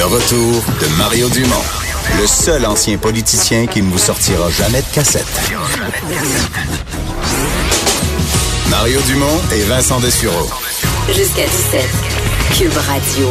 Le retour de Mario Dumont, le seul ancien politicien qui ne vous sortira jamais de cassette. Mario Dumont et Vincent Dessureau. Jusqu'à 17. Cube Radio.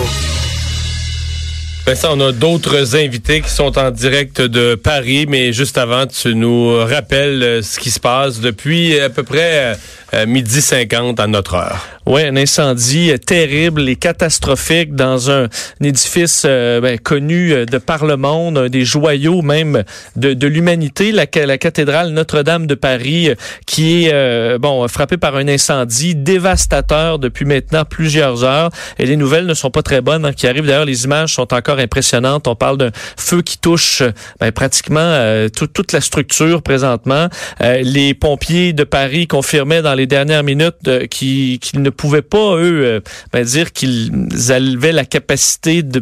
Vincent, on a d'autres invités qui sont en direct de Paris, mais juste avant, tu nous rappelles euh, ce qui se passe depuis à peu près euh, midi 50 à notre heure. Oui, un incendie terrible et catastrophique dans un, édifice euh, ben, connu de par le monde, un des joyaux même de, de l'humanité, la, la, cathédrale Notre-Dame de Paris, qui est bon frappée par un incendie dévastateur depuis maintenant plusieurs heures. Et les nouvelles ne sont pas très bonnes hein, qui arrivent. D'ailleurs, les images sont encore impressionnantes. On parle d'un feu qui touche ben, pratiquement toute la structure présentement. les pompiers de Paris confirmaient dans les dernières minutes qu'ils ne pouvaient pas, eux, euh, ben, dire qu'ils avaient la capacité de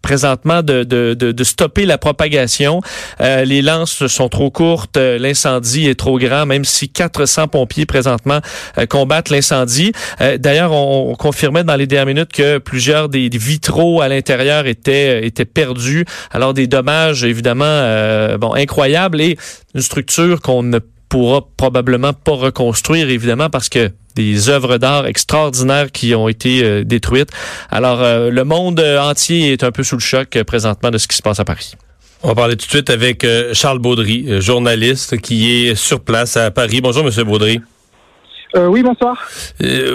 présentement de, stopper la propagation. Euh, les lances sont trop courtes, euh, l'incendie est trop grand, même si 400 pompiers présentement combattent l'incendie. D'ailleurs, on, confirmait dans les dernières minutes que plusieurs des, vitraux à l'intérieur étaient, étaient perdus. Alors des dommages évidemment bon incroyables et une structure qu'on ne pourra probablement pas reconstruire, évidemment, parce que des œuvres d'art extraordinaires qui ont été euh, détruites. Alors, euh, le monde entier est un peu sous le choc euh, présentement de ce qui se passe à Paris. On va parler tout de suite avec Charles Baudry, journaliste qui est sur place à Paris. Bonjour, Monsieur Baudry. oui, bonsoir.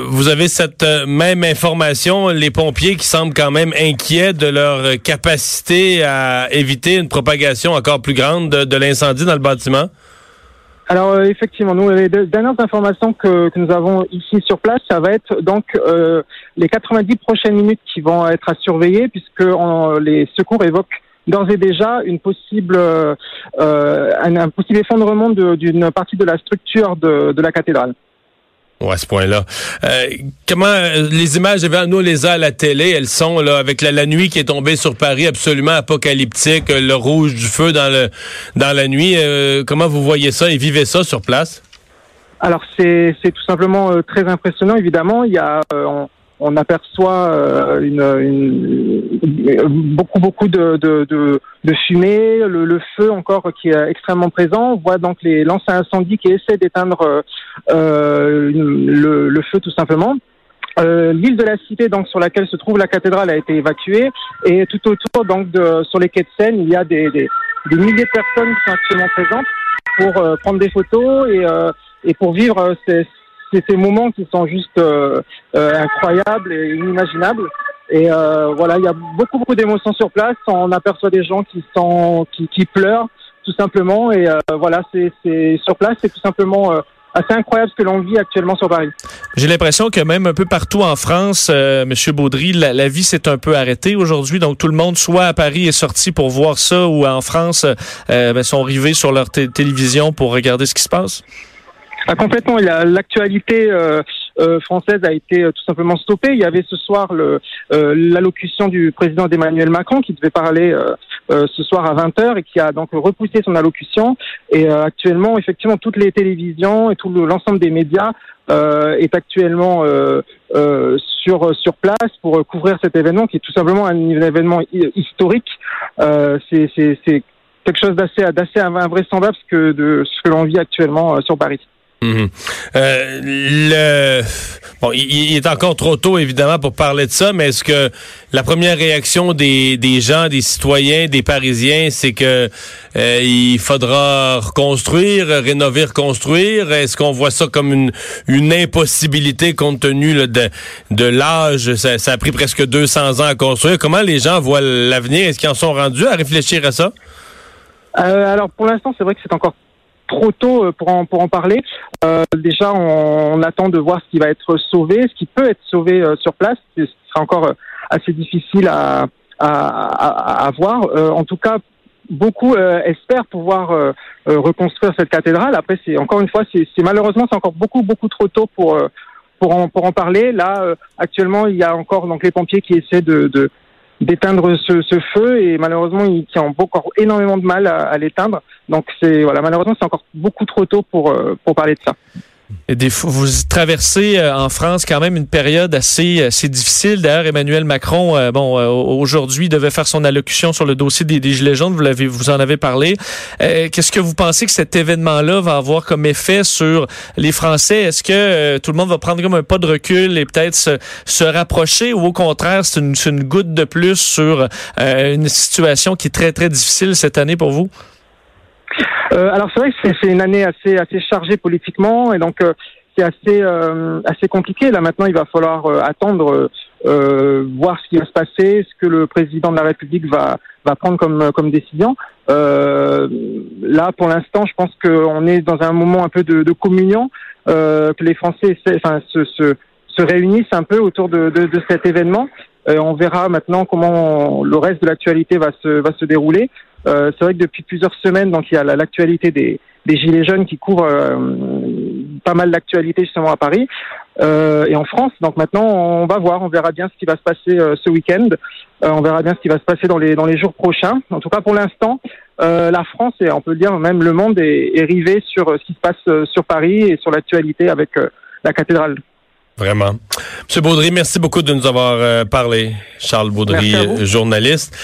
vous avez cette même information, les pompiers qui semblent quand même inquiets de leur capacité à éviter une propagation encore plus grande de l'incendie dans le bâtiment? Alors euh, effectivement, nous les dernières informations que, que, nous avons ici sur place, ça va être donc euh, les 90 prochaines minutes qui vont être à surveiller, puisque les secours évoquent d'ores et déjà une possible euh, un, possible effondrement d'une partie de la structure de, de la cathédrale à ce point-là. Euh, comment euh, les images, nous les a à la télé, elles sont là avec la, nuit qui est tombée sur Paris, absolument apocalyptique, euh, le rouge du feu dans le dans la nuit. comment vous voyez ça et vivez ça sur place? Alors c'est c'est tout simplement très impressionnant. Évidemment, il y a on aperçoit euh, beaucoup beaucoup de, fumée, le, feu encore qui est extrêmement présent. On voit donc les lances à incendie qui essaient d'éteindre euh, le, feu tout simplement. Euh, l'île de la Cité, donc sur laquelle se trouve la cathédrale, a été évacuée et tout autour, donc sur les quais de Seine, il y a des, des, milliers de personnes qui sont actuellement présentes pour prendre des photos et, et pour vivre ces, c'est ces moments qui sont juste euh, euh, incroyables et inimaginables. Et euh, voilà, il y a beaucoup beaucoup d'émotions sur place. On aperçoit des gens qui sont qui, pleurent tout simplement. Et voilà, c'est sur place, c'est tout simplement assez incroyable ce que l'on vit actuellement sur Paris. J'ai l'impression que même un peu partout en France, euh, Monsieur Baudry, la, vie s'est un peu arrêtée aujourd'hui. Donc tout le monde, soit à Paris, est sorti pour voir ça, ou en France, ben, sont rivés sur leur télévision pour regarder ce qui se passe. Ah, complètement. L'actualité euh, euh, française a été euh, tout simplement stoppée. Il y avait ce soir l'allocution du président Emmanuel Macron qui devait parler ce soir à 20h et qui a donc repoussé son allocution. Et actuellement, effectivement, toutes les télévisions et tout l'ensemble des médias est actuellement sur sur place pour couvrir cet événement qui est tout simplement un, événement historique. C'est quelque chose d'assez d'assez invraisemblable ce que de ce que l'on vit actuellement sur Paris. Mhm. Euh, bon, il, est encore trop tôt évidemment pour parler de ça, mais est-ce que la première réaction des, gens, des citoyens, des Parisiens, c'est que euh, il faudra reconstruire, rénover, reconstruire? Est-ce qu'on voit ça comme une, impossibilité compte tenu de, l'âge? Ça, ça, a pris presque 200 ans à construire. Comment les gens voient l'avenir? Est-ce qu'ils en sont rendus à réfléchir à ça? Euh, alors pour l'instant, c'est vrai que c'est encore trop tôt euh, pour en, pour en parler. Euh, déjà, on, attend de voir ce qui va être sauvé, ce qui peut être sauvé euh, sur place. Ce sera encore assez difficile à, à, voir. en tout cas, beaucoup espèrent pouvoir reconstruire cette cathédrale. Après, c'est encore une fois, c'est malheureusement, c'est encore beaucoup beaucoup trop tôt pour pour en, pour en parler. Là, actuellement, il y a encore donc les pompiers qui essaient de d'éteindre ce, ce, feu et malheureusement il tient encore énormément de mal à, à l'éteindre. Donc c'est voilà malheureusement c'est encore beaucoup trop tôt pour euh, pour parler de ça. Vous traversez euh, en France quand même une période assez, assez difficile. D'ailleurs, Emmanuel Macron, euh, bon, euh, aujourd'hui devait faire son allocution sur le dossier des, des gilets jaunes. Vous l'avez, vous en avez parlé. Qu'est-ce que vous pensez que cet événement-là va avoir comme effet sur les Français? Est-ce que tout le monde va prendre comme un pas de recul et peut-être se, se rapprocher, ou au contraire, c'est une, une, goutte de plus sur une situation qui est très très difficile cette année pour vous? euh, alors c'est vrai que c'est une année assez assez chargée politiquement et donc euh, c'est assez euh, assez compliqué. Là maintenant, il va falloir attendre, voir ce qui va se passer, ce que le président de la République va va prendre comme comme décision. là, pour l'instant, je pense qu'on est dans un moment un peu de, de communion, que les Français, enfin, se, se, se réunissent un peu autour de, de, de cet événement. on verra maintenant comment le reste de l'actualité va se va se dérouler. Euh, c'est vrai que depuis plusieurs semaines, donc il y a l'actualité des, des gilets jaunes qui couvre euh, pas mal d'actualité justement à Paris euh, et en France. Donc maintenant, on va voir, on verra bien ce qui va se passer ce week-end. on verra bien ce qui va se passer dans les dans les jours prochains. En tout cas, pour l'instant, la France et on peut dire même le monde est, est rivé sur ce qui se passe sur Paris et sur l'actualité avec la cathédrale. Vraiment. Monsieur Baudry, merci beaucoup de nous avoir parlé. Charles Baudry, journaliste.